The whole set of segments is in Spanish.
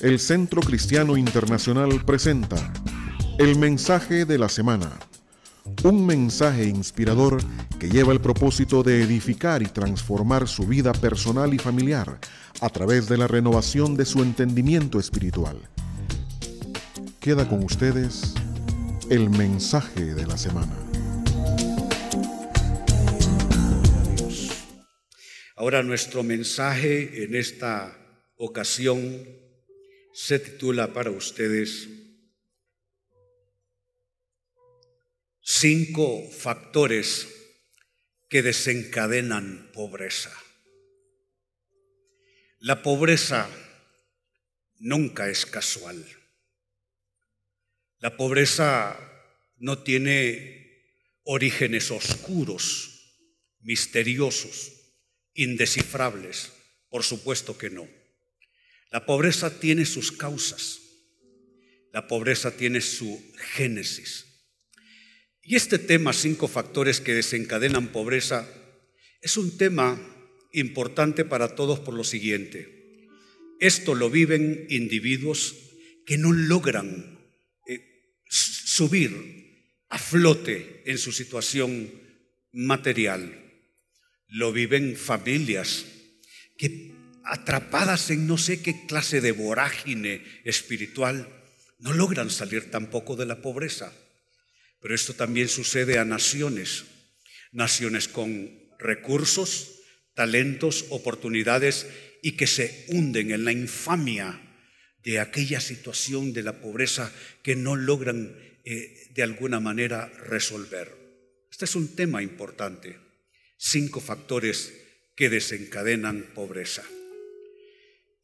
El Centro Cristiano Internacional presenta El Mensaje de la Semana. Un mensaje inspirador que lleva el propósito de edificar y transformar su vida personal y familiar a través de la renovación de su entendimiento espiritual. Queda con ustedes el mensaje de la semana. Ahora nuestro mensaje en esta ocasión se titula para ustedes Cinco factores que desencadenan pobreza. La pobreza nunca es casual. La pobreza no tiene orígenes oscuros, misteriosos, indescifrables. Por supuesto que no. La pobreza tiene sus causas. La pobreza tiene su génesis. Y este tema, cinco factores que desencadenan pobreza, es un tema importante para todos por lo siguiente. Esto lo viven individuos que no logran eh, subir a flote en su situación material. Lo viven familias que atrapadas en no sé qué clase de vorágine espiritual no logran salir tampoco de la pobreza. Pero esto también sucede a naciones, naciones con recursos, talentos, oportunidades y que se hunden en la infamia de aquella situación de la pobreza que no logran eh, de alguna manera resolver. Este es un tema importante. Cinco factores que desencadenan pobreza.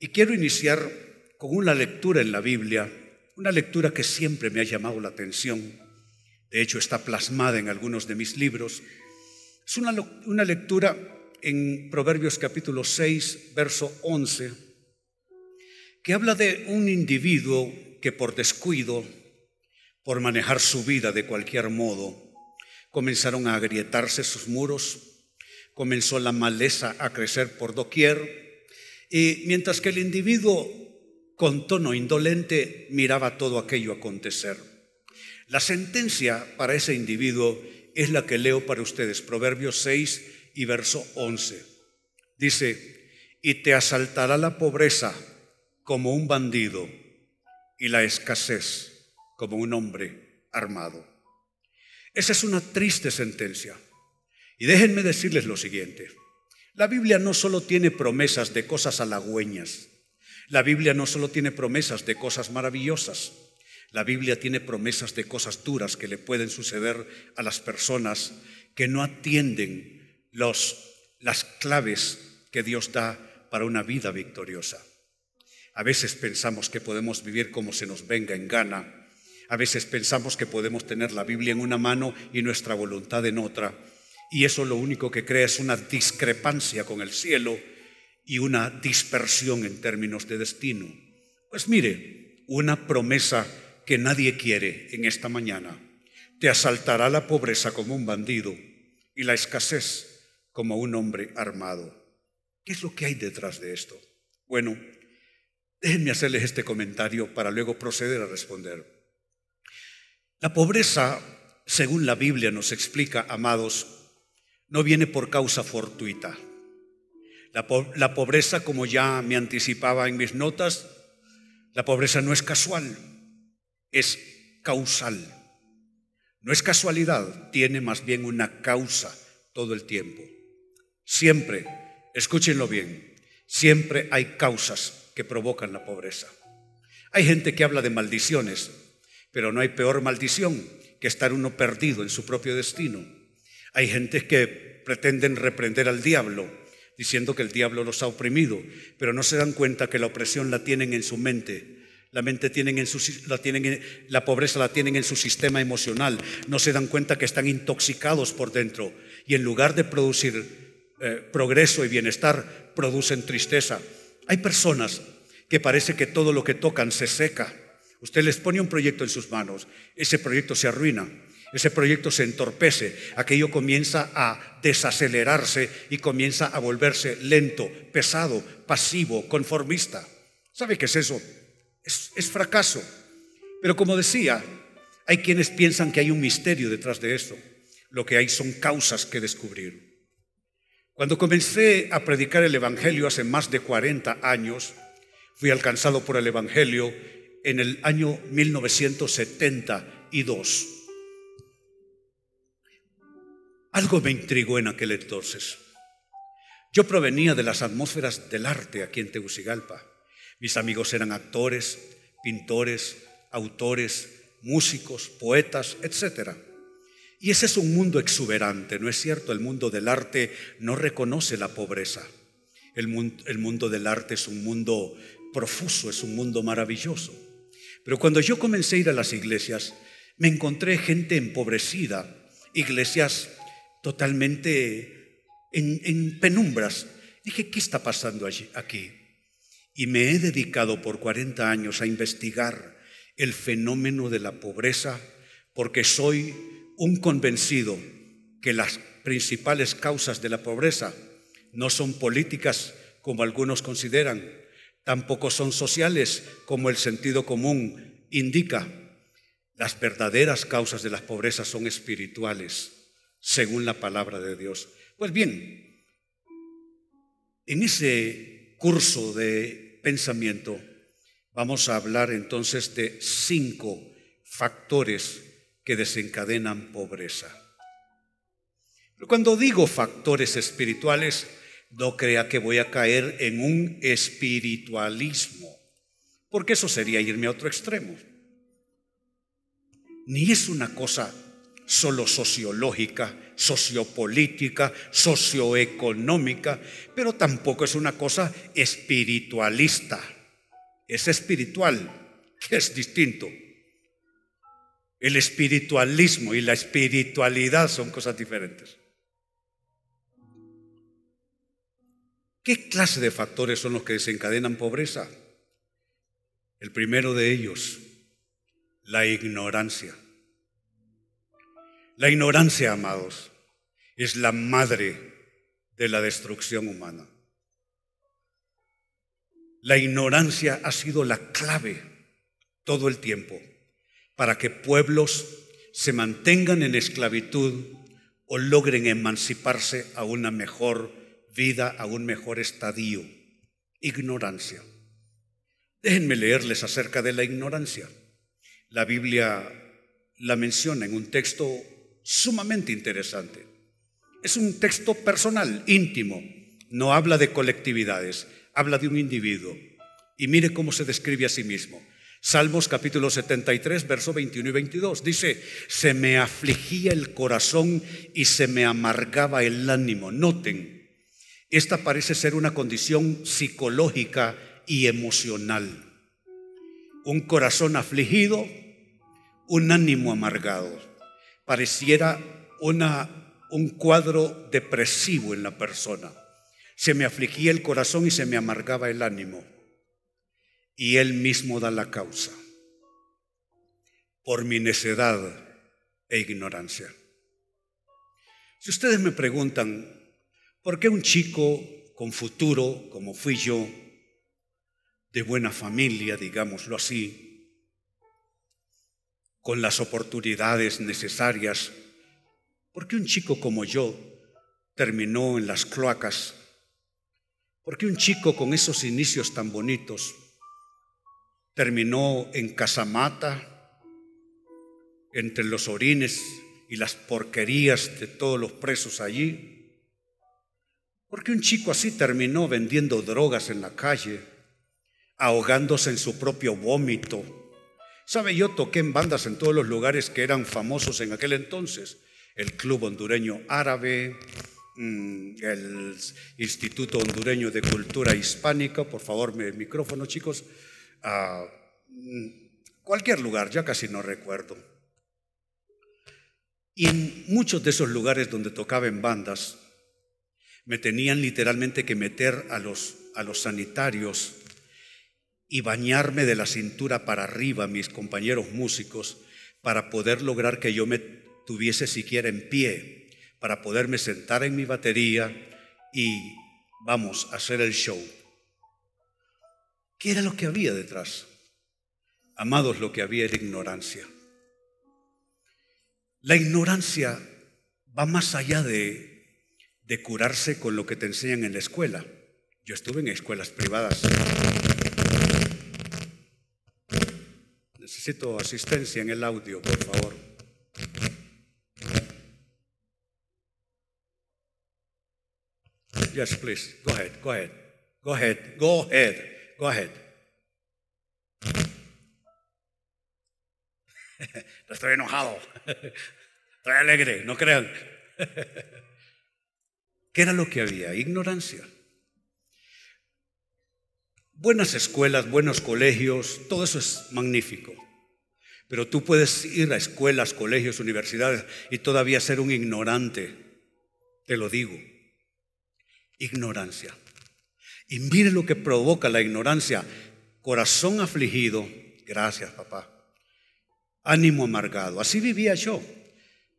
Y quiero iniciar con una lectura en la Biblia, una lectura que siempre me ha llamado la atención. De hecho está plasmada en algunos de mis libros, es una, lectura en Proverbios capítulo 6, verso 11, que habla de un individuo que por descuido, por manejar su vida de cualquier modo, comenzaron a agrietarse sus muros, comenzó la maleza a crecer por doquier, y mientras que el individuo con tono indolente miraba todo aquello acontecer. La sentencia para ese individuo es la que leo para ustedes, Proverbios 6 y verso 11. Dice, y te asaltará la pobreza como un bandido y la escasez como un hombre armado. Esa es una triste sentencia. Y déjenme decirles lo siguiente. La Biblia no solo tiene promesas de cosas halagüeñas. La Biblia no solo tiene promesas de cosas maravillosas. La Biblia tiene promesas de cosas duras que le pueden suceder a las personas que no atienden los, las claves que Dios da para una vida victoriosa. A veces pensamos que podemos vivir como se nos venga en gana. A veces pensamos que podemos tener la Biblia en una mano y nuestra voluntad en otra. Y eso lo único que crea es una discrepancia con el cielo y una dispersión en términos de destino. Pues mire, una promesa que nadie quiere en esta mañana. Te asaltará la pobreza como un bandido y la escasez como un hombre armado. ¿Qué es lo que hay detrás de esto? Bueno, déjenme hacerles este comentario para luego proceder a responder. La pobreza, según la Biblia nos explica, amados, no viene por causa fortuita. La, pobreza, como ya me anticipaba en mis notas, la pobreza no es casual es causal. No es casualidad, tiene más bien una causa todo el tiempo. Siempre, escúchenlo bien, siempre hay causas que provocan la pobreza. Hay gente que habla de maldiciones, pero no hay peor maldición que estar uno perdido en su propio destino. Hay gente que pretenden reprender al diablo, diciendo que el diablo los ha oprimido, pero no se dan cuenta que la opresión la tienen en su mente la mente en la, tienen la pobreza la tienen en su sistema emocional. No se dan cuenta que están intoxicados por dentro. Y en lugar de producir eh, progreso y bienestar, producen tristeza. Hay personas que parece que todo lo que tocan se seca. Usted les pone un proyecto en sus manos, ese proyecto se arruina. Ese proyecto se entorpece, aquello comienza a desacelerarse y comienza a volverse lento, pesado, pasivo, conformista. ¿Sabe qué es eso? Es, es fracaso. Pero como decía, hay quienes piensan que hay un misterio detrás de eso. Lo que hay son causas que descubrir. Cuando comencé a predicar el Evangelio hace más de 40 años, fui alcanzado por el Evangelio en el año 1972. Algo me intrigó en aquel entonces. Yo provenía de las atmósferas del arte aquí en Tegucigalpa. Mis amigos eran actores, pintores, autores, músicos, poetas, etc. Y ese es un mundo exuberante, ¿no es cierto? El mundo del arte no reconoce la pobreza. El mundo, el mundo del arte es un mundo profuso, es un mundo maravilloso. Pero cuando yo comencé a ir a las iglesias, me encontré gente empobrecida, iglesias totalmente en, en penumbras. Dije, ¿qué está pasando allí, aquí? Y me he dedicado por 40 años a investigar el fenómeno de la pobreza porque soy un convencido que las principales causas de la pobreza no son políticas como algunos consideran, tampoco son sociales como el sentido común indica. Las verdaderas causas de la pobreza son espirituales, según la palabra de Dios. Pues bien, en ese curso de pensamiento, Vamos a hablar entonces de cinco factores que desencadenan pobreza. Pero cuando digo factores espirituales, no crea que voy a caer en un espiritualismo, porque eso sería irme a otro extremo. Ni es una cosa solo sociológica, sociopolítica, socioeconómica, pero tampoco es una cosa espiritualista es espiritual, que es distinto. El espiritualismo y la espiritualidad son cosas diferentes. ¿Qué clase de factores son los que desencadenan pobreza? El primero de ellos, la ignorancia. La ignorancia, amados, es la madre de la destrucción humana. La ignorancia ha sido la clave todo el tiempo para que pueblos se mantengan en esclavitud o logren emanciparse a una mejor vida, a un mejor estadio. Ignorancia. Déjenme leerles acerca de la ignorancia. La Biblia la menciona en un texto sumamente interesante. Es un texto personal, íntimo, no habla de colectividades habla de un individuo. Y mire cómo se describe a sí mismo. Salmos capítulo 73, verso 21 y 22. Dice, se me afligía el corazón y se me amargaba el ánimo. Noten, esta parece ser una condición psicológica y emocional. Un corazón afligido, un ánimo amargado. Pareciera una, un cuadro depresivo en la persona. Se me afligía el corazón y se me amargaba el ánimo. Y Él mismo da la causa por mi necedad e ignorancia. Si ustedes me preguntan, ¿por qué un chico con futuro, como fui yo, de buena familia, digámoslo así, con las oportunidades necesarias, ¿por qué un chico como yo terminó en las cloacas porque un chico con esos inicios tan bonitos terminó en Casamata, entre los orines y las porquerías de todos los presos allí? Porque un chico así terminó vendiendo drogas en la calle, ahogándose en su propio vómito. Sabe, yo toqué en bandas en todos los lugares que eran famosos en aquel entonces. El Club Hondureño Árabe, Mm, el Instituto Hondureño de Cultura Hispánica, por favor, el micrófono, chicos, a mm, cualquier lugar, ya casi no recuerdo. Y en muchos de esos lugares donde tocaba en bandas, me tenían literalmente que meter a los, a los sanitarios y bañarme de la cintura para arriba, mis compañeros músicos, para poder lograr que yo me tuviese siquiera en pie para poderme sentar en mi batería y vamos a hacer el show. ¿Qué era lo que había detrás? Amados, lo que había era ignorancia. La ignorancia va más allá de, de curarse con lo que te enseñan en la escuela. Yo estuve en escuelas privadas. Necesito asistencia en el audio, por favor. Yes, please. Go ahead. Go ahead. Go ahead. Go ahead. Go ahead. Estoy enojado. Estoy alegre, no crean. ¿Qué era lo que había? Ignorancia. Buenas escuelas, buenos colegios, todo eso es magnífico. Pero tú puedes ir a escuelas, colegios, universidades y todavía ser un ignorante. Te lo digo. Ignorancia. Y mire lo que provoca la ignorancia. Corazón afligido. Gracias, papá. Ánimo amargado. Así vivía yo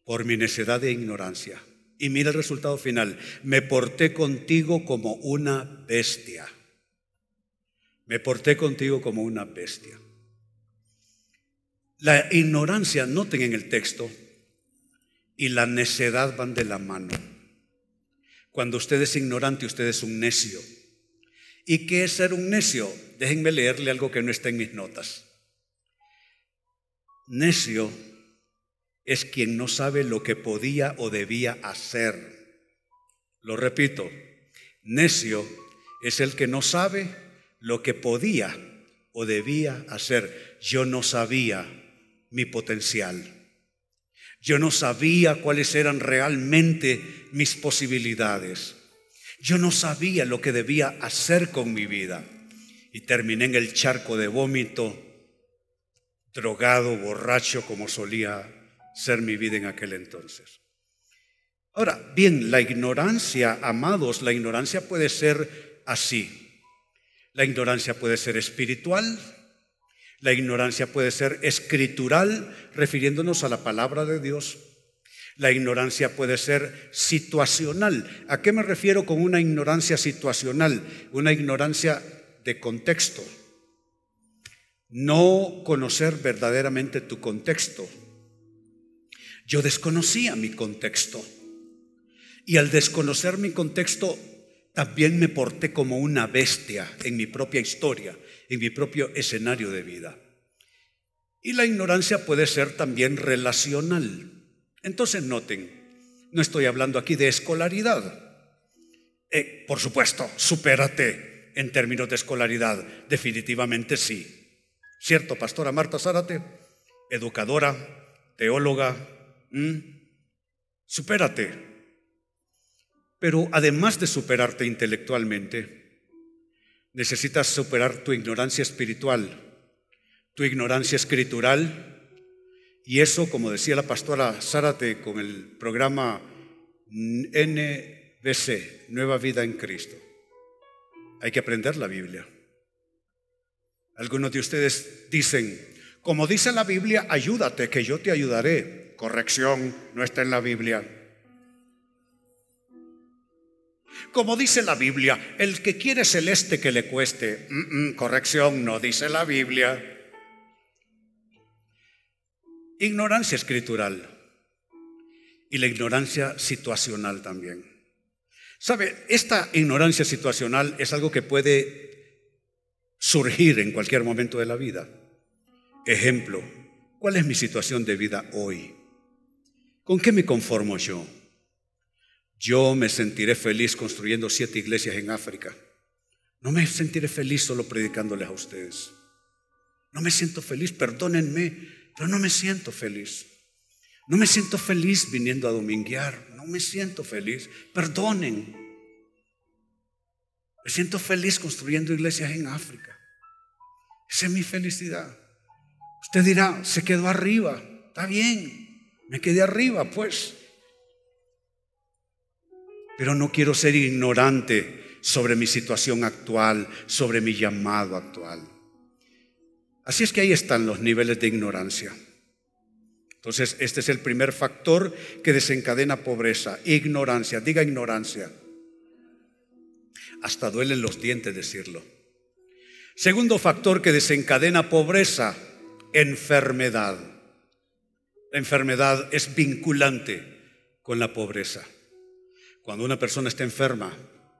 por mi necedad de ignorancia. Y mira el resultado final. Me porté contigo como una bestia. Me porté contigo como una bestia. La ignorancia, noten en el texto, y la necedad van de la mano. Cuando usted es ignorante, usted es un necio. ¿Y qué es ser un necio? Déjenme leerle algo que no está en mis notas. Necio es quien no sabe lo que podía o debía hacer. Lo repito, necio es el que no sabe lo que podía o debía hacer. Yo no sabía mi potencial. Yo no sabía cuáles eran realmente mis posibilidades. Yo no sabía lo que debía hacer con mi vida. Y terminé en el charco de vómito, drogado, borracho, como solía ser mi vida en aquel entonces. Ahora, bien, la ignorancia, amados, la ignorancia puede ser así. La ignorancia puede ser espiritual, la ignorancia puede ser escritural, refiriéndonos a la palabra de Dios. La ignorancia puede ser situacional. ¿A qué me refiero con una ignorancia situacional? Una ignorancia de contexto. No conocer verdaderamente tu contexto. Yo desconocía mi contexto. Y al desconocer mi contexto, también me porté como una bestia en mi propia historia, en mi propio escenario de vida. Y la ignorancia puede ser también relacional. Entonces noten, no estoy hablando aquí de escolaridad. Eh, por supuesto, supérate en términos de escolaridad. Definitivamente sí. ¿Cierto, pastora Marta Zárate? Educadora, teóloga. Supérate. Pero además de superarte intelectualmente, necesitas superar tu ignorancia espiritual, tu ignorancia escritural, y eso, como decía la pastora Zárate con el programa NBC, Nueva Vida en Cristo, hay que aprender la Biblia. Algunos de ustedes dicen, como dice la Biblia, ayúdate, que yo te ayudaré. Corrección, no está en la Biblia. Como dice la Biblia, el que quiere celeste que le cueste. corrección, no dice la Biblia. Ignorancia escritural y la ignorancia situacional también. ¿Sabe? Esta ignorancia situacional es algo que puede surgir en cualquier momento de la vida. Ejemplo, ¿cuál es mi situación de vida hoy? ¿Con qué me conformo yo? Yo me sentiré feliz construyendo siete iglesias en África. No me sentiré feliz solo predicándoles a ustedes. No me siento feliz, perdónenme, pero no me siento feliz. No me siento feliz viniendo a dominguear. No me siento feliz. Perdonen. Me siento feliz construyendo iglesias en África. Esa es mi felicidad. Usted dirá, se quedó arriba. Está bien. Me quedé arriba, pues pero no quiero ser ignorante sobre mi situación actual, sobre mi llamado actual. Así es que ahí están los niveles de ignorancia. Entonces, este es el primer factor que desencadena pobreza, ignorancia. Diga ignorancia. Hasta duelen los dientes decirlo. Segundo factor que desencadena pobreza, enfermedad. La enfermedad es vinculante con la pobreza. Cuando una persona está enferma,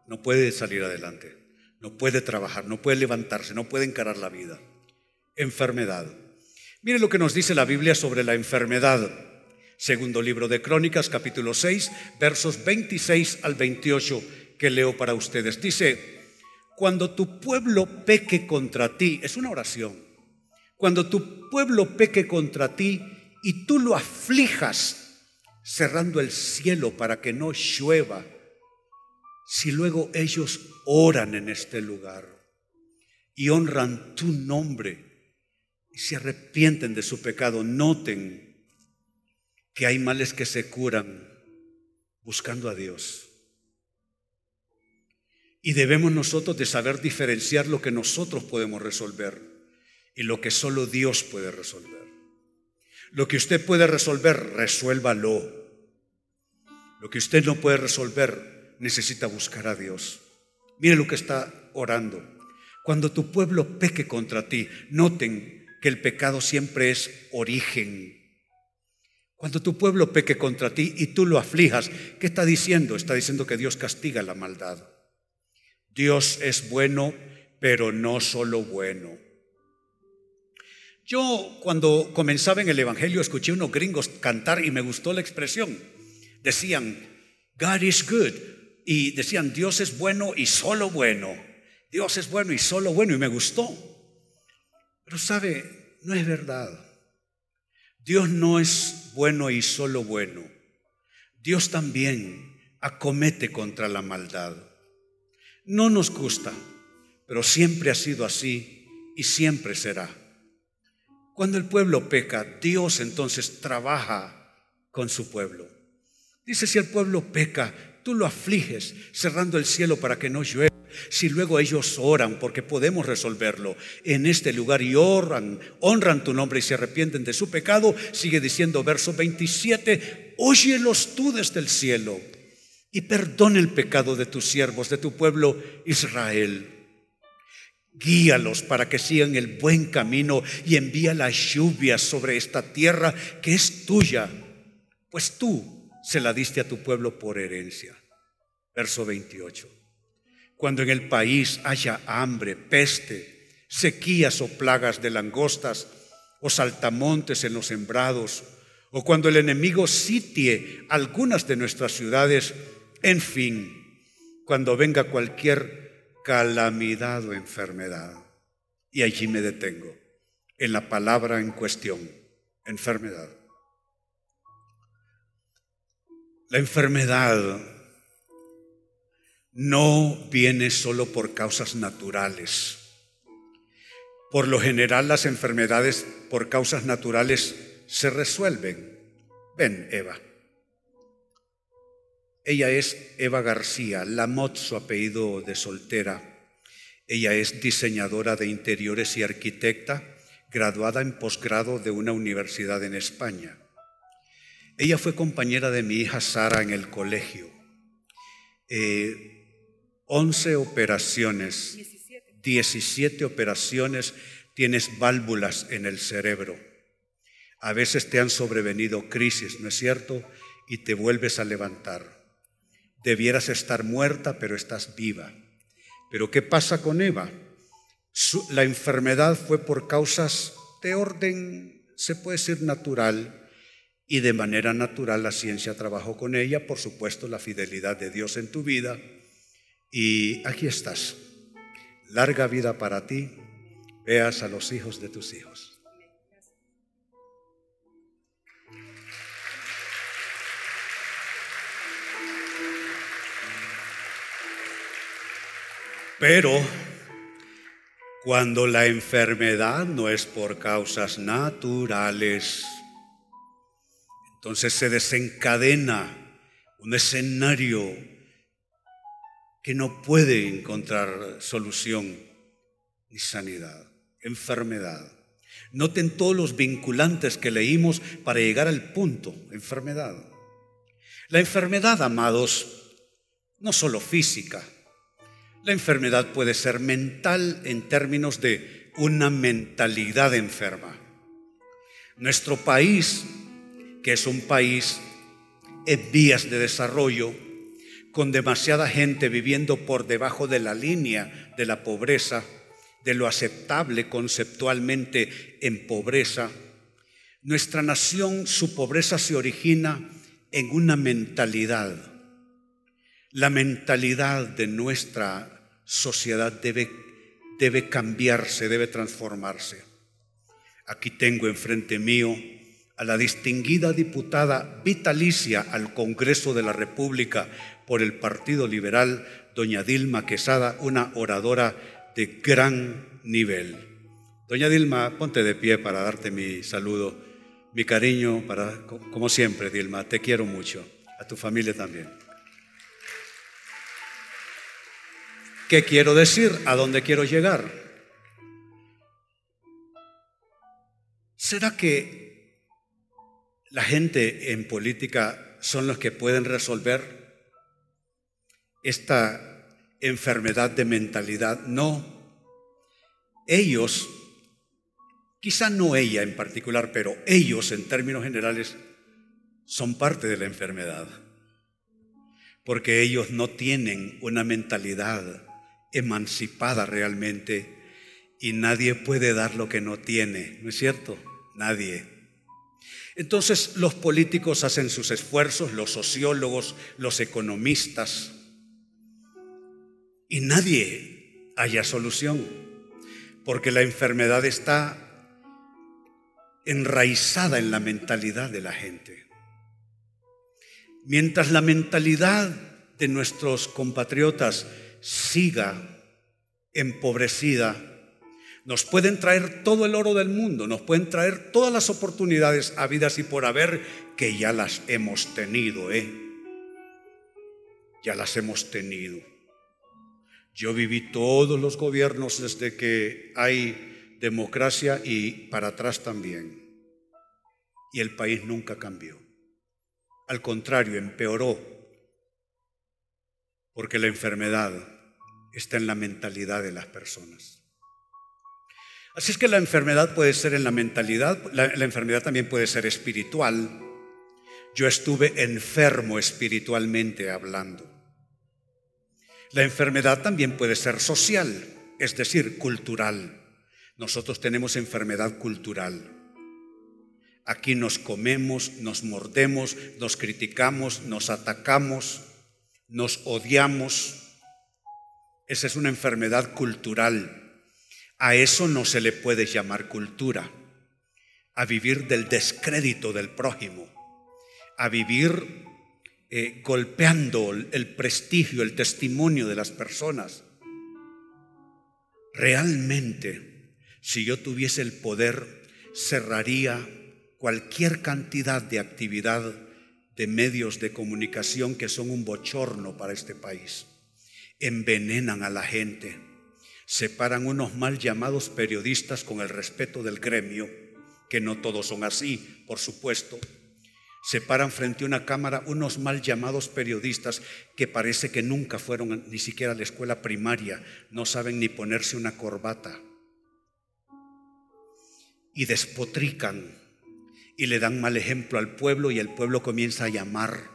no puede salir adelante, no puede trabajar, no puede levantarse, no puede encarar la vida. Enfermedad. Mire lo que nos dice la Biblia sobre la enfermedad. Segundo libro de Crónicas, capítulo 6, versos 26 al 28, que leo para ustedes. Dice, cuando tu pueblo peque contra ti, es una oración, cuando tu pueblo peque contra ti y tú lo aflijas cerrando el cielo para que no llueva, si luego ellos oran en este lugar y honran tu nombre, y se arrepienten de su pecado, noten que hay males que se curan buscando a Dios. Y debemos nosotros de saber diferenciar lo que nosotros podemos resolver y lo que solo Dios puede resolver. Lo que usted puede resolver, resuélvalo. Lo que usted no puede resolver, necesita buscar a Dios. Mire lo que está orando. Cuando tu pueblo peque contra ti, noten que el pecado siempre es origen. Cuando tu pueblo peque contra ti y tú lo aflijas, ¿qué está diciendo? Está diciendo que Dios castiga la maldad. Dios es bueno, pero no solo bueno. Yo cuando comenzaba en el Evangelio escuché unos gringos cantar y me gustó la expresión. Decían, God is good. Y decían, Dios es bueno y solo bueno. Dios es bueno y solo bueno. Y me gustó. Pero sabe, no es verdad. Dios no es bueno y solo bueno. Dios también acomete contra la maldad. No nos gusta, pero siempre ha sido así y siempre será. Cuando el pueblo peca, Dios entonces trabaja con su pueblo. Dice, si el pueblo peca, tú lo afliges, cerrando el cielo para que no llueva. Si luego ellos oran, porque podemos resolverlo en este lugar y oran, honran tu nombre y se arrepienten de su pecado, sigue diciendo verso 27, óyelos tú desde el cielo y perdona el pecado de tus siervos, de tu pueblo Israel. Guíalos para que sigan el buen camino y envía las lluvias sobre esta tierra que es tuya, pues tú se la diste a tu pueblo por herencia. Verso 28 cuando en el país haya hambre, peste, sequías o plagas de langostas o saltamontes en los sembrados, o cuando el enemigo sitie algunas de nuestras ciudades, en fin, cuando venga cualquier calamidad o enfermedad. Y allí me detengo, en la palabra en cuestión, enfermedad. La enfermedad no viene solo por causas naturales. Por lo general las enfermedades por causas naturales se resuelven. Ven, Eva. Ella es Eva García, Lamot su apellido de soltera. Ella es diseñadora de interiores y arquitecta, graduada en posgrado de una universidad en España. Ella fue compañera de mi hija Sara en el colegio. Eh, 11 operaciones, 17 operaciones, tienes válvulas en el cerebro. A veces te han sobrevenido crisis, ¿no es cierto? Y te vuelves a levantar. Debieras estar muerta, pero estás viva. Pero ¿qué pasa con Eva? la enfermedad fue por causas de orden, se puede decir natural, y de manera natural la ciencia trabajó con ella, por supuesto la fidelidad de Dios en tu vida y aquí estás. Larga vida para ti. Veas a los hijos de tus hijos. Pero cuando la enfermedad no es por causas naturales, entonces se desencadena un escenario que no puede encontrar solución ni sanidad, enfermedad. Noten todos los vinculantes que leímos para llegar al punto, enfermedad. La enfermedad, amados, no solo física. La enfermedad puede ser mental en términos de una mentalidad enferma. Nuestro país, que es un país en vías de desarrollo, con demasiada gente viviendo por debajo de la línea de la pobreza, de lo aceptable conceptualmente en pobreza, nuestra nación, su pobreza se origina en una mentalidad. La mentalidad de nuestra sociedad debe, debe cambiarse, debe transformarse. Aquí tengo enfrente mío a la distinguida diputada vitalicia al Congreso de la República por el Partido Liberal, doña Dilma Quesada, una oradora de gran nivel. Doña Dilma, ponte de pie para darte mi saludo, mi cariño, para, como siempre, Dilma, te quiero mucho, a tu familia también. ¿Qué quiero decir? ¿A dónde quiero llegar? ¿Será que la gente en política son los que pueden resolver esta enfermedad de mentalidad. No. Ellos, quizá no ella en particular, pero ellos en términos generales son parte de la enfermedad. Porque ellos no tienen una mentalidad emancipada realmente y nadie puede dar lo que no tiene, ¿no es cierto? Nadie. Entonces los políticos hacen sus esfuerzos, los sociólogos, los economistas, y nadie haya solución, porque la enfermedad está enraizada en la mentalidad de la gente. Mientras la mentalidad de nuestros compatriotas siga empobrecida, nos pueden traer todo el oro del mundo, nos pueden traer todas las oportunidades habidas y por haber que ya las hemos tenido, ¿eh? Ya las hemos tenido. Yo viví todos los gobiernos desde que hay democracia y para atrás también. Y el país nunca cambió. Al contrario, empeoró. Porque la enfermedad está en la mentalidad de las personas. Así es que la enfermedad puede ser en la mentalidad, la, enfermedad también puede ser espiritual. Yo estuve enfermo espiritualmente hablando. La enfermedad también puede ser social, es decir, cultural. Nosotros tenemos enfermedad cultural. Aquí nos comemos, nos mordemos, nos criticamos, nos atacamos, nos odiamos. Esa es una enfermedad cultural. A eso no se le puede llamar cultura. A vivir del descrédito del prójimo. A vivir eh, golpeando el prestigio, el testimonio de las personas. Realmente, si yo tuviese el poder, cerraría cualquier cantidad de actividad de medios de comunicación que son un bochorno para este país. Envenenan a la gente, separan unos mal llamados periodistas con el respeto del gremio, que no todos son así, por supuesto se paran frente a una cámara unos mal llamados periodistas que parece que nunca fueron ni siquiera a la escuela primaria, no saben ni ponerse una corbata. Y despotrican y le dan mal ejemplo al pueblo y el pueblo comienza a llamar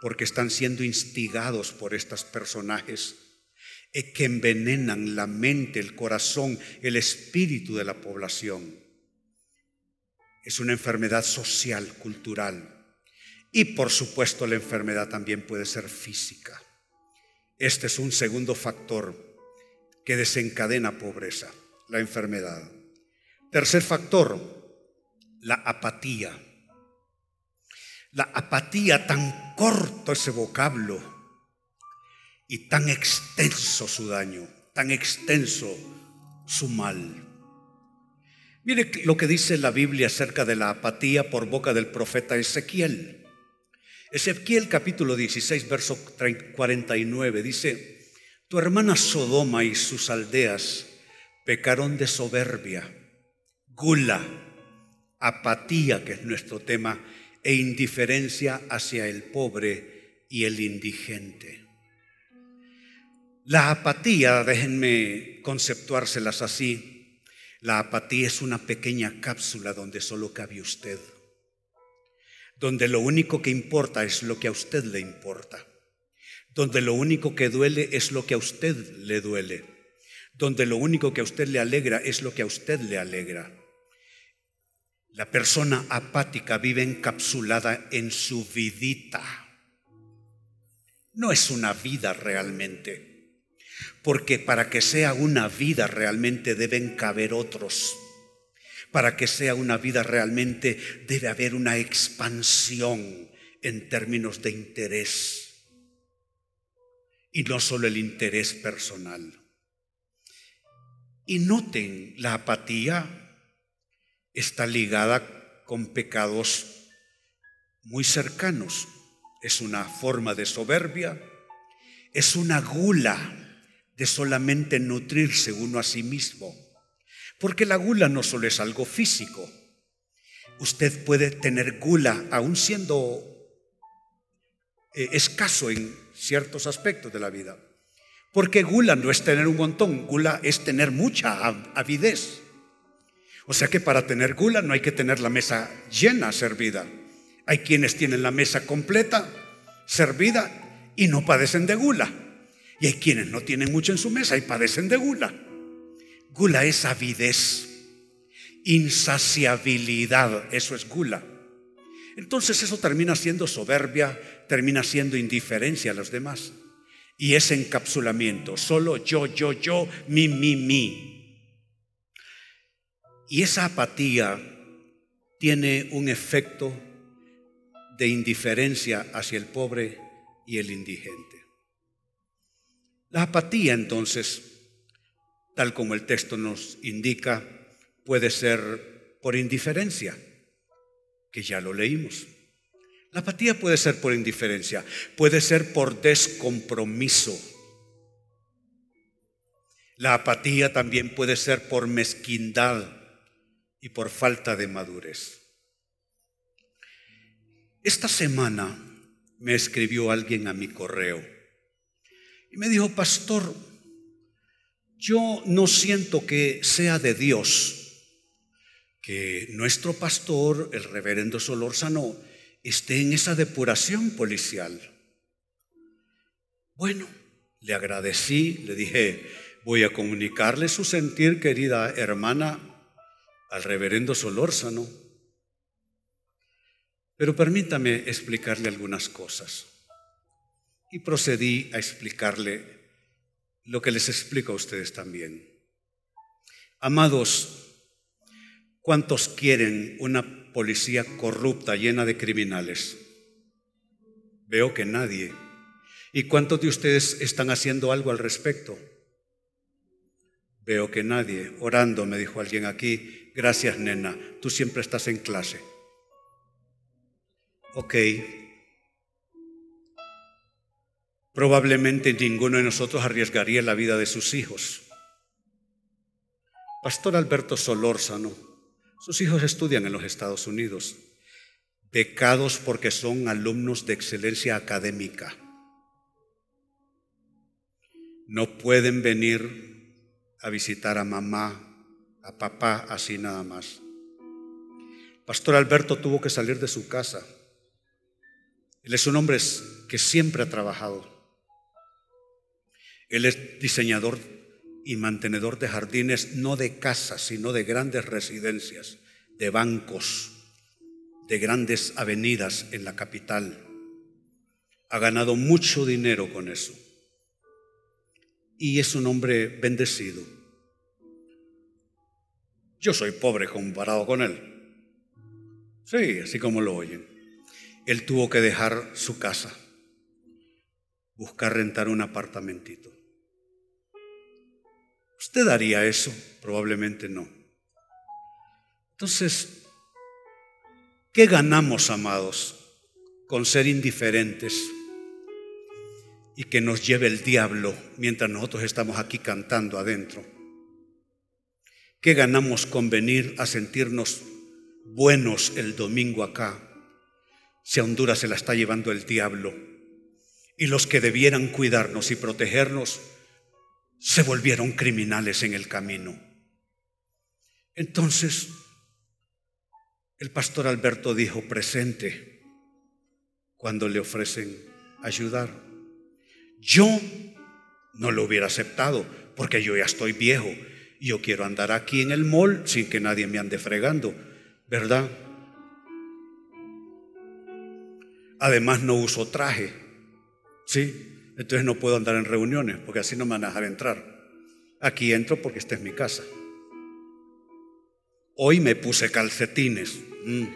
porque están siendo instigados por estos personajes que envenenan la mente, el corazón, el espíritu de la población es una enfermedad social, cultural. Y por supuesto la enfermedad también puede ser física. Este es un segundo factor que desencadena pobreza, la enfermedad. Tercer factor, la apatía. La apatía, tan corto ese vocablo y tan extenso su daño, tan extenso su mal. Mire lo que dice la Biblia acerca de la apatía por boca del profeta Ezequiel. Ezequiel capítulo 16, verso 49 dice, tu hermana Sodoma y sus aldeas pecaron de soberbia, gula, apatía, que es nuestro tema, e indiferencia hacia el pobre y el indigente. La apatía, déjenme conceptuárselas así, la apatía es una pequeña cápsula donde solo cabe usted, donde lo único que importa es lo que a usted le importa, donde lo único que duele es lo que a usted le duele, donde lo único que a usted le alegra es lo que a usted le alegra. La persona apática vive encapsulada en su vidita. No es una vida realmente, porque para que sea una vida realmente deben caber otros. Para que sea una vida realmente debe haber una expansión en términos de interés. Y no solo el interés personal. Y noten la apatía está ligada con pecados muy cercanos. Es una forma de soberbia, es una gula de solamente nutrirse uno a sí mismo. Porque la gula no solo es algo físico. Usted puede tener gula aún siendo eh, escaso en ciertos aspectos de la vida. Porque gula no es tener un montón, gula es tener mucha avidez. O sea que para tener gula no hay que tener la mesa llena, servida. Hay quienes tienen la mesa completa, servida, y no padecen de gula. Y hay quienes no tienen mucho en su mesa y padecen de gula. Gula es avidez, insaciabilidad, eso es gula. Entonces eso termina siendo soberbia, termina siendo indiferencia a los demás. Y es encapsulamiento, solo yo, yo, yo, mi, mi, mi. Y esa apatía tiene un efecto de indiferencia hacia el pobre y el indigente. La apatía entonces, tal como el texto nos indica, puede ser por indiferencia, que ya lo leímos. La apatía puede ser por indiferencia, puede ser por descompromiso. La apatía también puede ser por mezquindad y por falta de madurez. Esta semana me escribió alguien a mi correo y me dijo, pastor, yo no siento que sea de Dios que nuestro pastor, el reverendo Solórzano, esté en esa depuración policial. Bueno, le agradecí, le dije, voy a comunicarle su sentir, querida hermana, al reverendo Solórzano. Pero permítame explicarle algunas cosas. Y procedí a explicarle lo que les explico a ustedes también. Amados, ¿cuántos quieren una policía corrupta llena de criminales? Veo que nadie. ¿Y cuántos de ustedes están haciendo algo al respecto? Veo que nadie. Orando, me dijo alguien aquí, Gracias, nena. Tú siempre estás en clase. Ok. Probablemente ninguno de nosotros arriesgaría la vida de sus hijos. Pastor Alberto Solórzano, sus hijos estudian en los Estados Unidos, becados porque son alumnos de excelencia académica. No pueden venir a visitar a mamá a papá así nada más. Pastor Alberto tuvo que salir de su casa. Él es un hombre que siempre ha trabajado. Él es diseñador y mantenedor de jardines, no de casas, sino de grandes residencias, de bancos, de grandes avenidas en la capital. Ha ganado mucho dinero con eso. Y es un hombre bendecido. Yo soy pobre comparado con él. Sí, así como lo oyen. Él tuvo que dejar su casa, buscar rentar un apartamentito. ¿Usted haría eso? Probablemente no. Entonces, ¿qué ganamos, amados, con ser indiferentes y que nos lleve el diablo mientras nosotros estamos aquí cantando adentro? ¿Qué ganamos con venir a sentirnos buenos el domingo acá si a Honduras se la está llevando el diablo y los que debieran cuidarnos y protegernos se volvieron criminales en el camino? Entonces, el pastor Alberto dijo presente cuando le ofrecen ayudar. Yo no lo hubiera aceptado porque yo ya estoy viejo yo quiero andar aquí en el mall sin que nadie me ande fregando, ¿verdad? Además no uso traje, ¿sí? Entonces no puedo andar en reuniones porque así no me van a dejar entrar. Aquí entro porque esta es mi casa. Hoy me puse calcetines. Mm.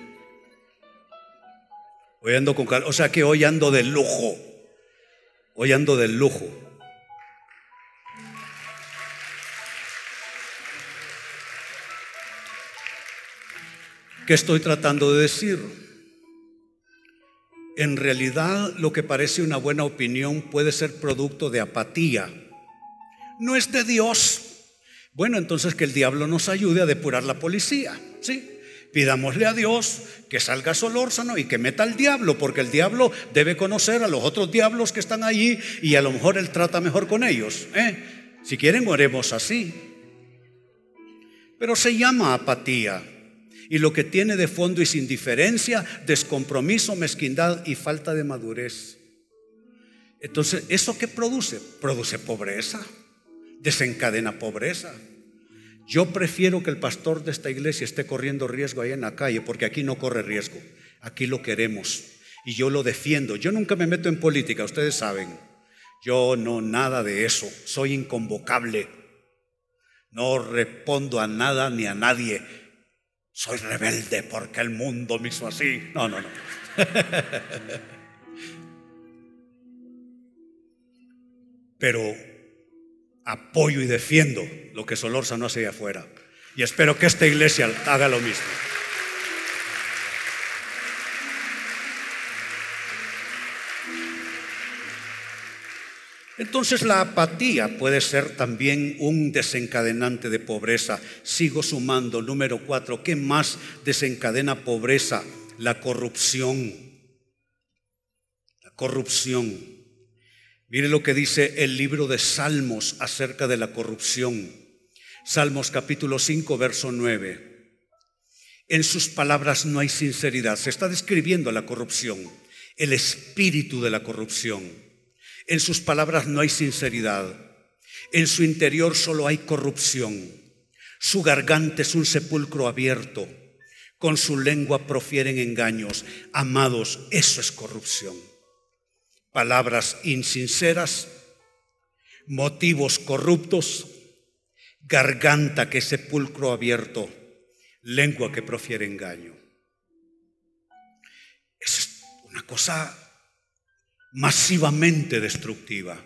Hoy ando con cal o sea que hoy ando de lujo. Hoy ando de lujo. ¿Qué estoy tratando de decir? En realidad lo que parece una buena opinión puede ser producto de apatía. No es de Dios. Bueno, entonces que el diablo nos ayude a depurar la policía, ¿sí? Pidámosle a Dios que salga Solórzano y que meta al diablo, porque el diablo debe conocer a los otros diablos que están allí y a lo mejor él trata mejor con ellos. ¿eh? Si quieren, oremos así. Pero se llama apatía. Y lo que tiene de fondo es indiferencia, descompromiso, mezquindad y falta de madurez. Entonces, ¿eso qué produce? Produce pobreza, desencadena pobreza. Yo prefiero que el pastor de esta iglesia esté corriendo riesgo ahí en la calle, porque aquí no corre riesgo, aquí lo queremos y yo lo defiendo. Yo nunca me meto en política, ustedes saben. Yo no, nada de eso, soy inconvocable. No respondo a nada ni a nadie. Soy rebelde porque el mundo me hizo así. No, no, no. Pero apoyo y defiendo lo que no hace allá afuera. Y espero que esta iglesia haga lo mismo. Entonces la apatía puede ser también un desencadenante de pobreza. Sigo sumando. Número cuatro, ¿qué más desencadena pobreza? La corrupción. La corrupción. Mire lo que dice el libro de Salmos acerca de la corrupción. Salmos capítulo 5, verso 9. En sus palabras no hay sinceridad. Se está describiendo la corrupción, el espíritu de la corrupción. En sus palabras no hay sinceridad. En su interior solo hay corrupción. Su garganta es un sepulcro abierto. Con su lengua profieren engaños. Amados, eso es corrupción palabras insinceras, motivos corruptos, garganta que sepulcro abierto, lengua que profiere engaño. Es una cosa masivamente destructiva.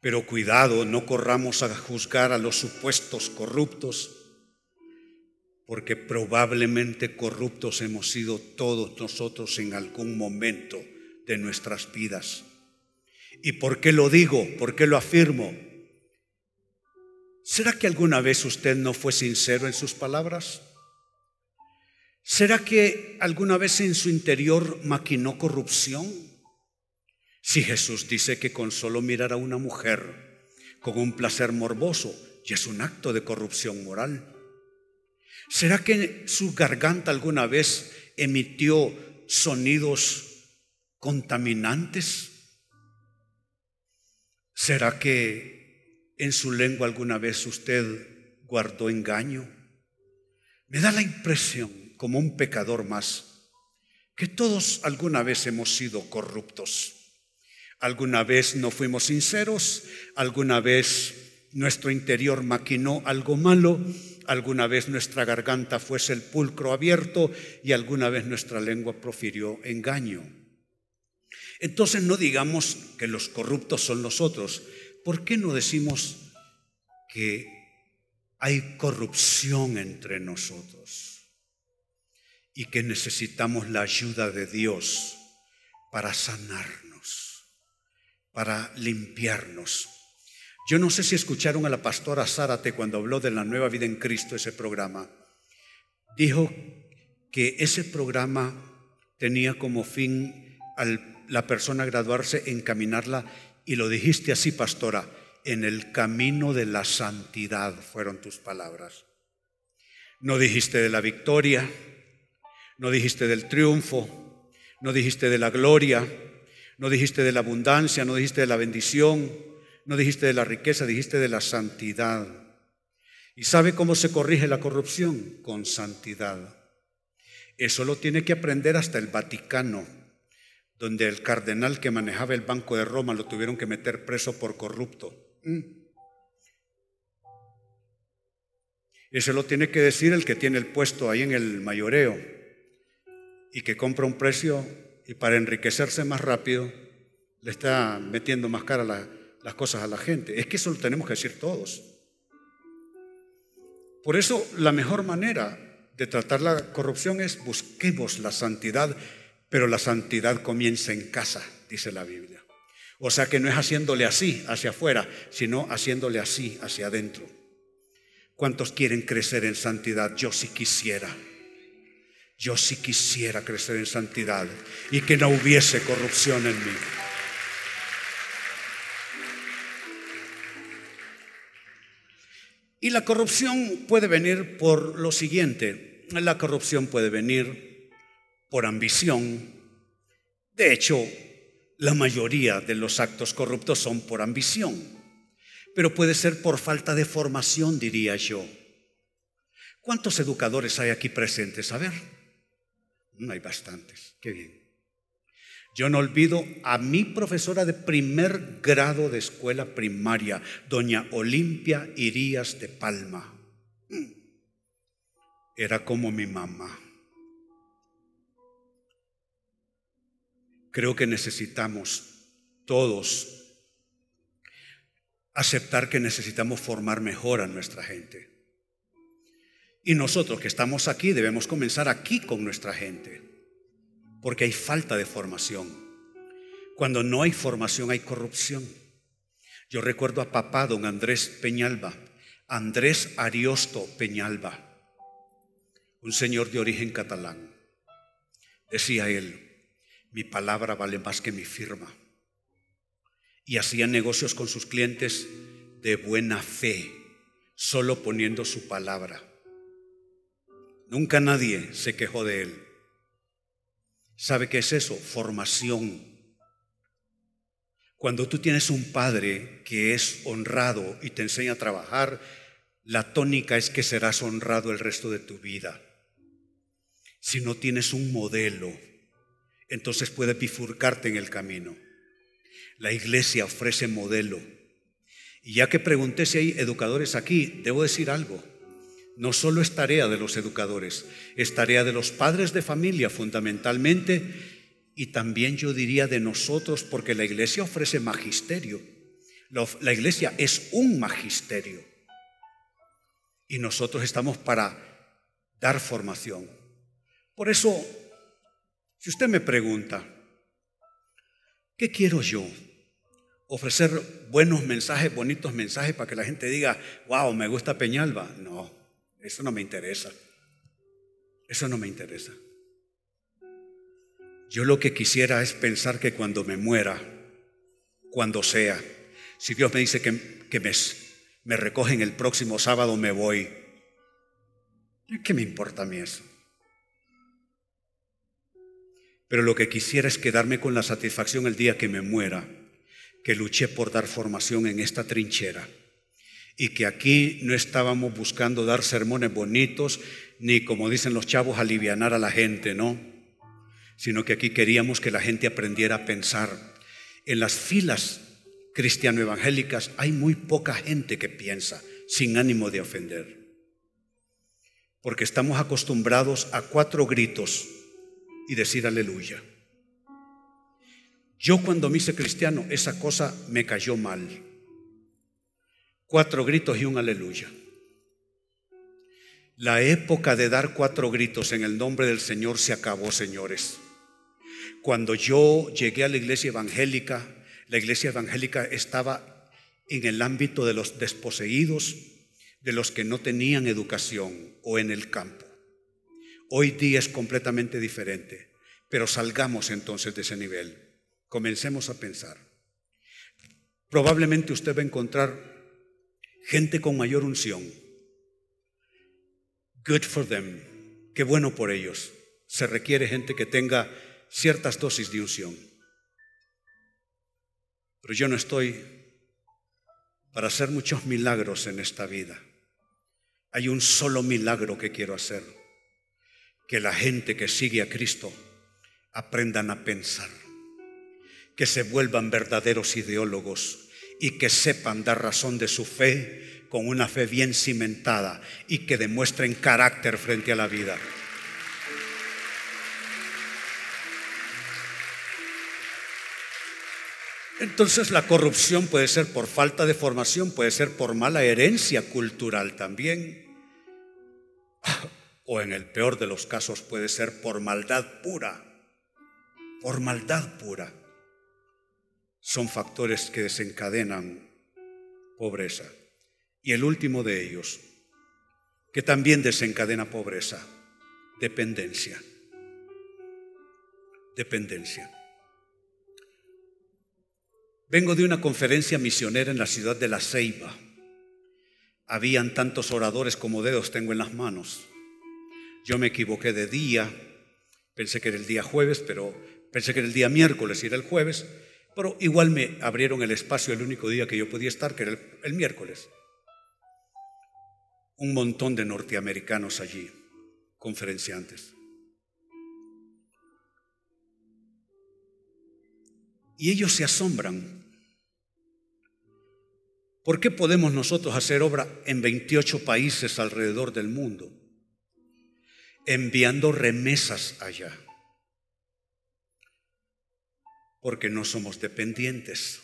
Pero cuidado, no corramos a juzgar a los supuestos corruptos, porque probablemente corruptos hemos sido todos nosotros en algún momento de nuestras vidas. ¿Y por qué lo digo? ¿Por qué lo afirmo? ¿Será que alguna vez usted no fue sincero en sus palabras? ¿Será que alguna vez en su interior maquinó corrupción? Si Jesús dice que con solo mirar a una mujer con un placer morboso ya es un acto de corrupción moral. ¿Será que su garganta alguna vez emitió sonidos contaminantes? ¿Será que en su lengua alguna vez usted guardó engaño? Me da la impresión, como un pecador más, que todos alguna vez hemos sido corruptos. Alguna vez no fuimos sinceros, alguna vez nuestro interior maquinó algo malo, alguna vez nuestra garganta fue sepulcro abierto y alguna vez nuestra lengua profirió engaño. Entonces no digamos que los corruptos son nosotros. ¿Por qué no decimos que hay corrupción entre nosotros y que necesitamos la ayuda de Dios para sanarnos, para limpiarnos? Yo no sé si escucharon a la pastora Zárate cuando habló de la nueva vida en Cristo, ese programa. Dijo que ese programa tenía como fin a la persona graduarse, encaminarla, y lo dijiste así, pastora, en el camino de la santidad fueron tus palabras. No dijiste de la victoria, no dijiste del triunfo, no dijiste de la gloria, no dijiste de la abundancia, no dijiste de la bendición, no dijiste de la riqueza, dijiste de la santidad. ¿Y sabe cómo se corrige la corrupción? Con santidad. Eso lo tiene que aprender hasta el Vaticano, donde el cardenal que manejaba el Banco de Roma lo tuvieron que meter preso por corrupto. Mm. Eso lo tiene que decir el que tiene el puesto ahí en el mayoreo y que compra un precio y para enriquecerse más rápido le está metiendo más cara la, las cosas a la gente. Es que eso lo tenemos que decir todos. Por eso la mejor manera de tratar la corrupción es busquemos la santidad, pero la santidad comienza en casa, dice la Biblia. O sea que no es haciéndole así hacia afuera, sino haciéndole así hacia adentro. ¿Cuántos quieren crecer en santidad? Yo sí quisiera. Yo sí quisiera crecer en santidad y que no hubiese corrupción en mí. Y la corrupción puede venir por lo siguiente. La corrupción puede venir por ambición. De hecho, la mayoría de los actos corruptos son por ambición, pero puede ser por falta de formación, diría yo. ¿Cuántos educadores hay aquí presentes? A ver, no hay bastantes. Qué bien. Yo no olvido a mi profesora de primer grado de escuela primaria, doña Olimpia Irías de Palma. Mm. Era como mi mamá. Creo que necesitamos todos aceptar que necesitamos formar mejor a nuestra gente. Y nosotros que estamos aquí debemos comenzar aquí con nuestra gente porque hay falta de formación. Cuando no hay formación hay corrupción. Yo recuerdo a papá, don Andrés Peñalba, Andrés Ariosto Peñalba, un señor de origen catalán. Decía él, mi palabra vale más que mi firma. Y hacía negocios con sus clientes de buena fe, solo poniendo su palabra. Nunca nadie se quejó de él. ¿Sabe qué es eso? Formación. Cuando tú tienes un padre que es honrado y te enseña a trabajar, la tónica es que serás honrado el resto de tu vida. Si no tienes un modelo, entonces puede bifurcarte en el camino. La iglesia ofrece modelo. Y ya que pregunté si hay educadores aquí, debo decir algo no solo es tarea de los educadores, es tarea de los padres de familia fundamentalmente y también yo diría de nosotros porque la iglesia ofrece magisterio. La, iglesia es un magisterio y nosotros estamos para dar formación. Por eso, si usted me pregunta, ¿qué quiero yo? Ofrecer buenos mensajes, bonitos mensajes para que la gente diga, wow, me gusta Peñalba. No, eso no me interesa. Eso no me interesa. Yo lo que quisiera es pensar que cuando me muera, cuando sea, si Dios me dice que, me, me recogen el próximo sábado, me voy. ¿Qué me importa a mí eso? Pero lo que quisiera es quedarme con la satisfacción el día que me muera, que luché por dar formación en esta trinchera y que aquí no estábamos buscando dar sermones bonitos, ni como dicen los chavos, alivianar a la gente, no, sino que aquí queríamos que la gente aprendiera a pensar. En las filas cristiano-evangélicas hay muy poca gente que piensa sin ánimo de ofender, porque estamos acostumbrados a cuatro gritos y decir aleluya. Yo cuando me hice cristiano, esa cosa me cayó mal. Cuatro gritos y un aleluya. La época de dar cuatro gritos en el nombre del Señor se acabó, señores. Cuando yo llegué a la iglesia evangélica, la iglesia evangélica estaba en el ámbito de los desposeídos, de los que no tenían educación o en el campo. Hoy día es completamente diferente, pero salgamos entonces de ese nivel. Comencemos a pensar. Probablemente usted va a encontrar gente con mayor unción. Good for them. Qué bueno por ellos. Se requiere gente que tenga ciertas dosis de unción. Pero yo no estoy para hacer muchos milagros en esta vida. Hay un solo milagro que quiero hacer. Que la gente que sigue a Cristo aprendan a pensar. Que se vuelvan verdaderos ideólogos y que sepan dar razón de su fe con una fe bien cimentada y que demuestren carácter frente a la vida. Entonces la corrupción puede ser por falta de formación, puede ser por mala herencia cultural también, o en el peor de los casos puede ser por maldad pura, por maldad pura. Son factores que desencadenan pobreza. Y el último de ellos, que también desencadena pobreza, dependencia. Dependencia. Vengo de una conferencia misionera en la ciudad de La Ceiba. Habían tantos oradores como dedos tengo en las manos. Yo me equivoqué de día, pensé que era el día jueves, pero pensé que era el día miércoles y era el jueves, pero igual me abrieron el espacio el único día que yo podía estar, que era el, miércoles. Un montón de norteamericanos allí, conferenciantes. Y ellos se asombran. ¿Por qué podemos nosotros hacer obra en 28 países alrededor del mundo? Enviando remesas allá. Porque no somos dependientes.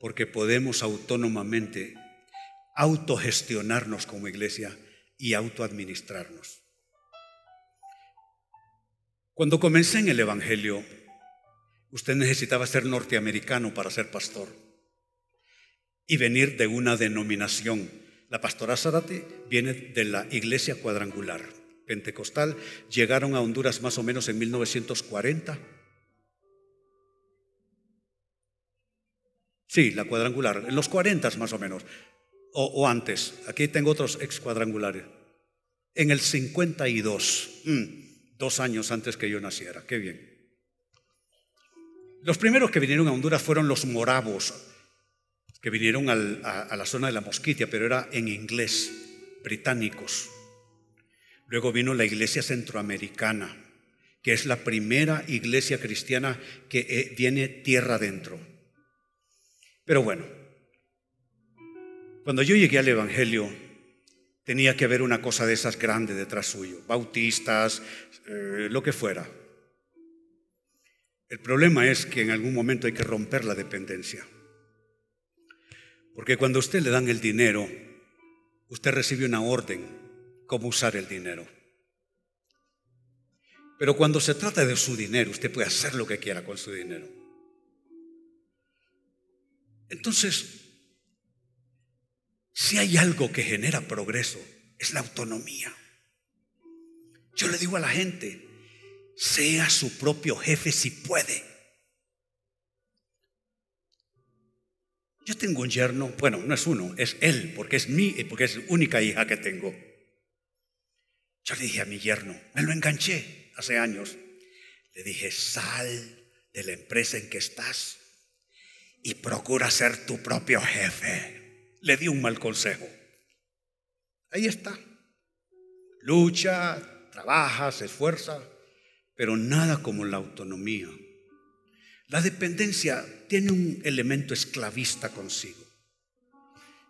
Porque podemos autónomamente autogestionarnos como iglesia y autoadministrarnos. Cuando comencé en el Evangelio, Usted necesitaba ser norteamericano para ser pastor y venir de una denominación. La pastora Zarate viene de la iglesia cuadrangular pentecostal. Llegaron a Honduras más o menos en 1940. Sí, la cuadrangular, en los 40 más o menos, o, antes. Aquí tengo otros ex cuadrangulares. En el 52, mm, dos años antes que yo naciera. Qué bien. Los primeros que vinieron a Honduras fueron los moravos, que vinieron a, la zona de la Mosquitia, pero era en inglés, británicos. Luego vino la iglesia centroamericana, que es la primera iglesia cristiana que eh, viene tierra adentro. Pero bueno, cuando yo llegué al Evangelio, tenía que haber una cosa de esas grande detrás suyo, bautistas, eh, lo que fuera. El problema es que en algún momento hay que romper la dependencia. Porque cuando usted le dan el dinero, usted recibe una orden cómo usar el dinero. Pero cuando se trata de su dinero, usted puede hacer lo que quiera con su dinero. Entonces, si hay algo que genera progreso, es la autonomía. Yo le digo a la gente, sea su propio jefe si puede. Yo tengo un yerno, bueno, no es uno, es él, porque es mi, porque es la única hija que tengo. Yo le dije a mi yerno, me lo enganché hace años. Le dije, sal de la empresa en que estás y procura ser tu propio jefe. Le di un mal consejo. Ahí está. Lucha, trabaja, se esfuerza, pero nada como la autonomía. La dependencia tiene un elemento esclavista consigo.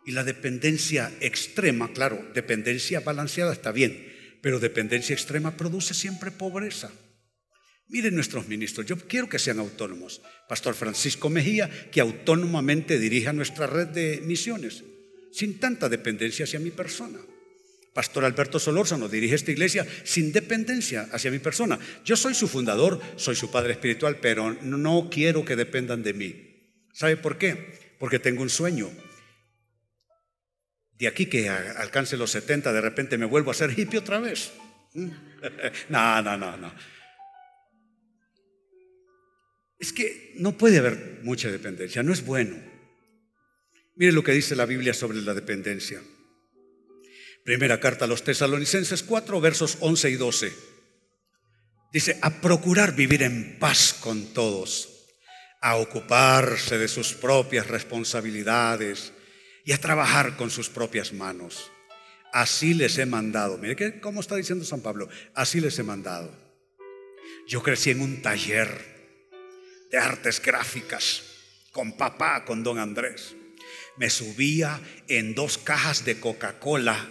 Y la dependencia extrema, claro, dependencia balanceada está bien, pero dependencia extrema produce siempre pobreza. Miren nuestros ministros, yo quiero que sean autónomos. Pastor Francisco Mejía, que autónomamente dirija nuestra red de misiones, sin tanta dependencia hacia mi persona. Pastor Alberto Solórzano dirige esta iglesia sin dependencia hacia mi persona. Yo soy su fundador, soy su padre espiritual, pero no quiero que dependan de mí. ¿Sabe por qué? Porque tengo un sueño. De aquí que alcance los 70, de repente me vuelvo a ser hippie otra vez. no, no, no, no. Es que no puede haber mucha dependencia, no es bueno. Mire lo que dice la Biblia sobre la dependencia. Primera carta a los tesalonicenses 4, versos 11 y 12. Dice, a procurar vivir en paz con todos, a ocuparse de sus propias responsabilidades y a trabajar con sus propias manos. Así les he mandado. Mire cómo está diciendo San Pablo. Así les he mandado. Yo crecí en un taller de artes gráficas con papá, con don Andrés. Me subía en dos cajas de Coca-Cola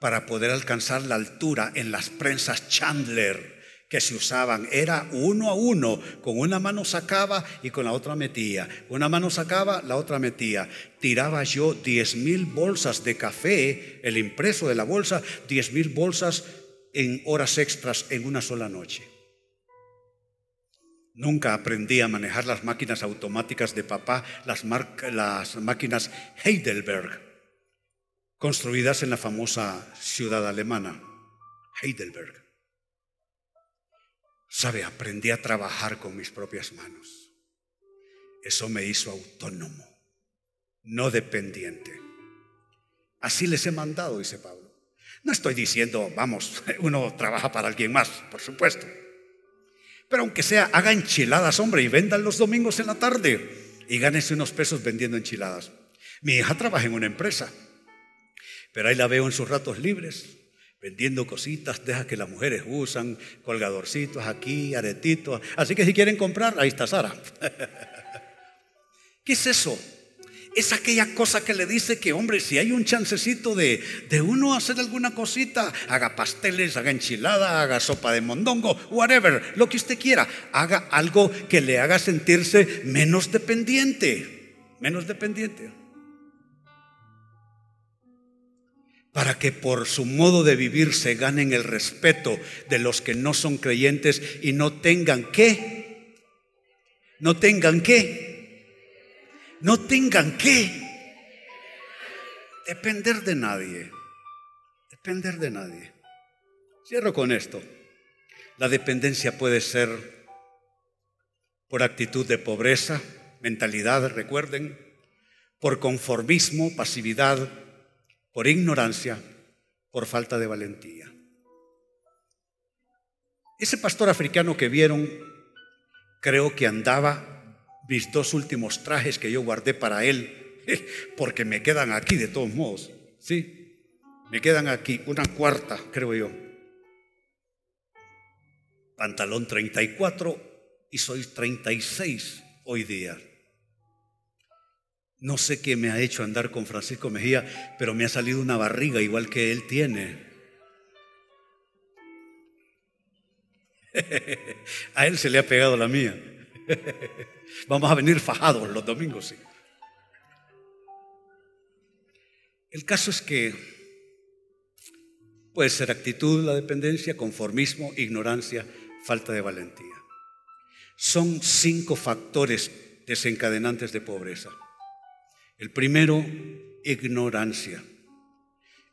para poder alcanzar la altura en las prensas Chandler que se usaban. Era uno a uno, con una mano sacaba y con la otra metía. Una mano sacaba, la otra metía. Tiraba yo diez mil bolsas de café, el impreso de la bolsa, diez mil bolsas en horas extras en una sola noche. Nunca aprendí a manejar las máquinas automáticas de papá, las, máquinas Heidelberg, construidas en la famosa ciudad alemana, Heidelberg. Sabe, aprendí a trabajar con mis propias manos. Eso me hizo autónomo, no dependiente. Así les he mandado, dice Pablo. No estoy diciendo, vamos, uno trabaja para alguien más, por supuesto. Pero aunque sea, haga enchiladas, hombre, y vendan los domingos en la tarde y gánese unos pesos vendiendo enchiladas. Mi hija trabaja en una empresa, pero ahí la veo en sus ratos libres, vendiendo cositas, deja que las mujeres usan, colgadorcitos aquí, aretitos. Así que si quieren comprar, ahí está Sara. ¿Qué es eso? Es aquella cosa que le dice que, hombre, si hay un chancecito de, de, uno hacer alguna cosita, haga pasteles, haga enchilada, haga sopa de mondongo, whatever, lo que usted quiera, haga algo que le haga sentirse menos dependiente, menos dependiente. Para que por su modo de vivir se ganen el respeto de los que no son creyentes y no tengan que, no tengan que no tengan que depender de nadie. Depender de nadie. Cierro con esto. La dependencia puede ser por actitud de pobreza, mentalidad, recuerden, por conformismo, pasividad, por ignorancia, por falta de valentía. Ese pastor africano que vieron, creo que andaba mis dos últimos trajes que yo guardé para él, porque me quedan aquí de todos modos, ¿sí? Me quedan aquí, una cuarta, creo yo. Pantalón 34 y soy 36 hoy día. No sé qué me ha hecho andar con Francisco Mejía, pero me ha salido una barriga igual que él tiene. a él se le ha pegado la mía. Vamos a venir fajados los domingos. Sí. El caso es que puede ser actitud, la dependencia, conformismo, ignorancia, falta de valentía. Son cinco factores desencadenantes de pobreza. El primero, ignorancia.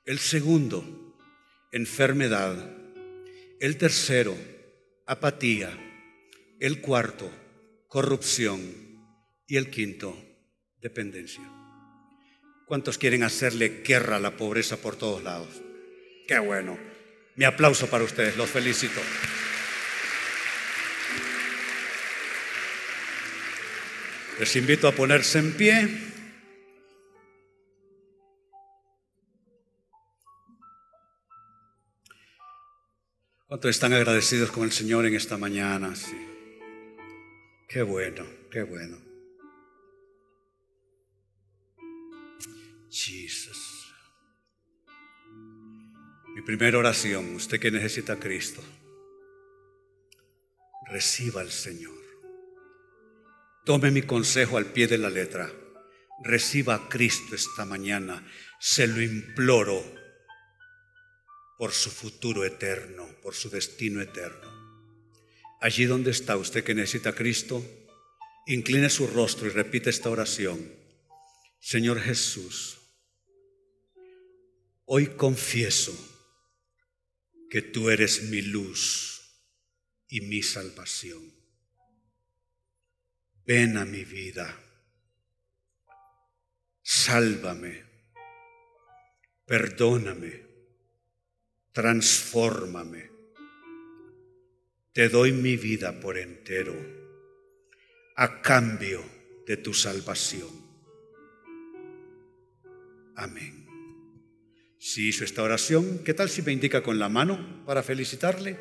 El segundo, enfermedad. El tercero, apatía. El cuarto, corrupción y el quinto, dependencia. ¿Cuántos quieren hacerle guerra a la pobreza por todos lados? Qué bueno. Mi aplauso para ustedes, los felicito. Les invito a ponerse en pie. ¿Cuántos están agradecidos con el Señor en esta mañana? Sí. Qué bueno, qué bueno. Jesus. Mi primera oración, usted que necesita a Cristo, reciba al Señor. Tome mi consejo al pie de la letra. Reciba a Cristo esta mañana. Se lo imploro por su futuro eterno, por su destino eterno. Allí donde está usted que necesita a Cristo, incline su rostro y repite esta oración. Señor Jesús, hoy confieso que tú eres mi luz y mi salvación. Ven a mi vida, sálvame, perdóname, transfórmame. Te doy mi vida por entero a cambio de tu salvación. Amén. Si hizo esta oración, ¿qué tal si me indica con la mano para felicitarle?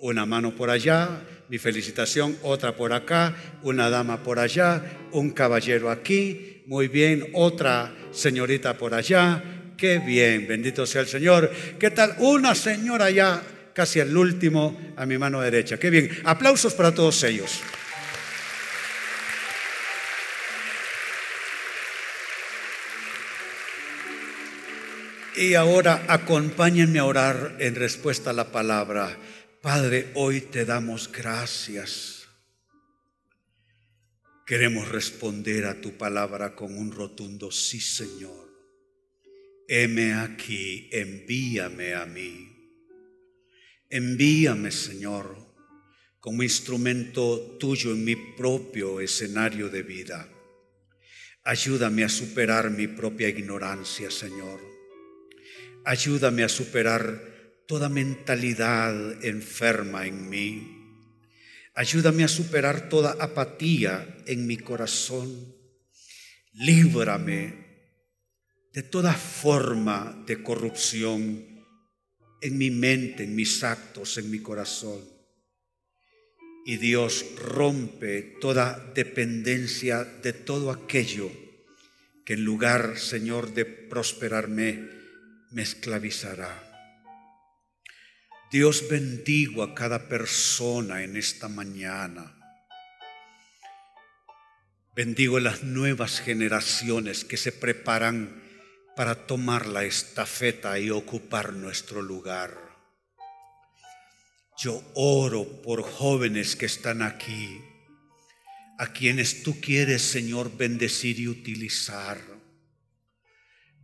Una mano por allá, mi felicitación, otra por acá, una dama por allá, un caballero aquí, muy bien, otra señorita por allá, qué bien, bendito sea el Señor. ¿Qué tal una señora allá, casi al último, a mi mano derecha? Qué bien, aplausos para todos ellos. Y ahora acompáñenme a orar en respuesta a la palabra. Padre, hoy te damos gracias. Queremos responder a tu palabra con un rotundo sí, Señor. Heme aquí, envíame a mí. Envíame, Señor, como instrumento tuyo en mi propio escenario de vida. Ayúdame a superar mi propia ignorancia, Señor Ayúdame a superar toda mentalidad enferma en mí. Ayúdame a superar toda apatía en mi corazón. Líbrame de toda forma de corrupción en mi mente, en mis actos, en mi corazón. Y Dios rompe toda dependencia de todo aquello que en lugar, Señor, de prosperarme, me esclavizará. Dios bendigo a cada persona en esta mañana. Bendigo las nuevas generaciones que se preparan para tomar la estafeta y ocupar nuestro lugar. Yo oro por jóvenes que están aquí, a quienes tú quieres, Señor, bendecir y utilizar.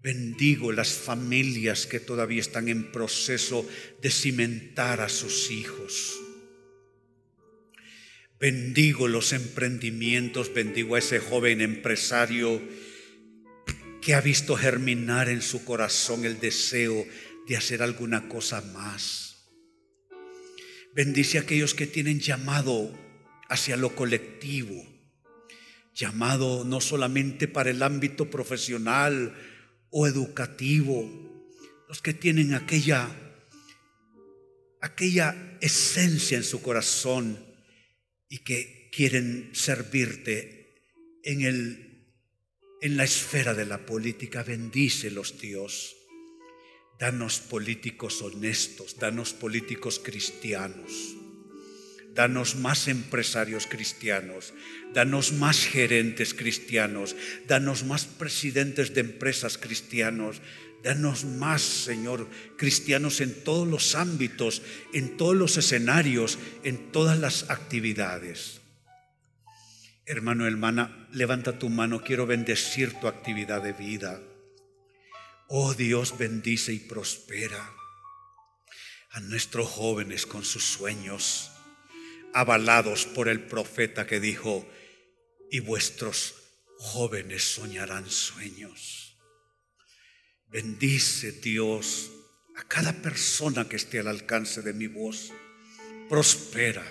Bendigo las familias que todavía están en proceso de cimentar a sus hijos. Bendigo los emprendimientos, bendigo a ese joven empresario que ha visto germinar en su corazón el deseo de hacer alguna cosa más. Bendice a aquellos que tienen llamado hacia lo colectivo, llamado no solamente para el ámbito profesional, o educativo, los que tienen aquella, aquella esencia en su corazón y que quieren servirte en, el, en la esfera de la política. Bendícelos, Dios. Danos políticos honestos, danos políticos cristianos. Danos más empresarios cristianos, danos más gerentes cristianos, danos más presidentes de empresas cristianos, danos más, Señor, cristianos en todos los ámbitos, en todos los escenarios, en todas las actividades. Hermano, hermana, levanta tu mano, quiero bendecir tu actividad de vida. Oh Dios, bendice y prospera a nuestros jóvenes con sus sueños avalados por el profeta que dijo, y vuestros jóvenes soñarán sueños. Bendice Dios a cada persona que esté al alcance de mi voz. Prospera,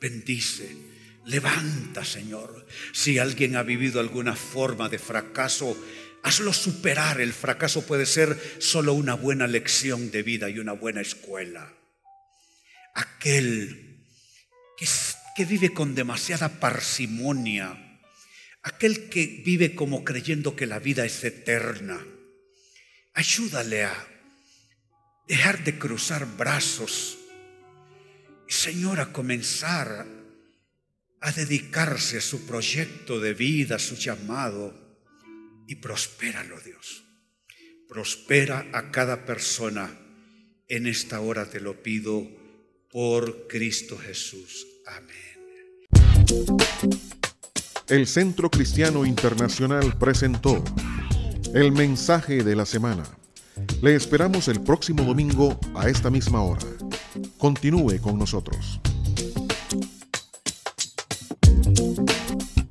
bendice, levanta, Señor. Si alguien ha vivido alguna forma de fracaso, hazlo superar. El fracaso puede ser solo una buena lección de vida y una buena escuela. Aquel que, vive con demasiada parsimonia, aquel que vive como creyendo que la vida es eterna. Ayúdale a dejar de cruzar brazos Señor a comenzar a dedicarse a su proyecto de vida, a su llamado y prospéralo Dios. Prospera a cada persona. En esta hora te lo pido por Cristo Jesús. Amén. el Centro Cristiano Internacional presentó el mensaje de la semana. Le esperamos el próximo domingo a esta misma hora. Continúe con nosotros.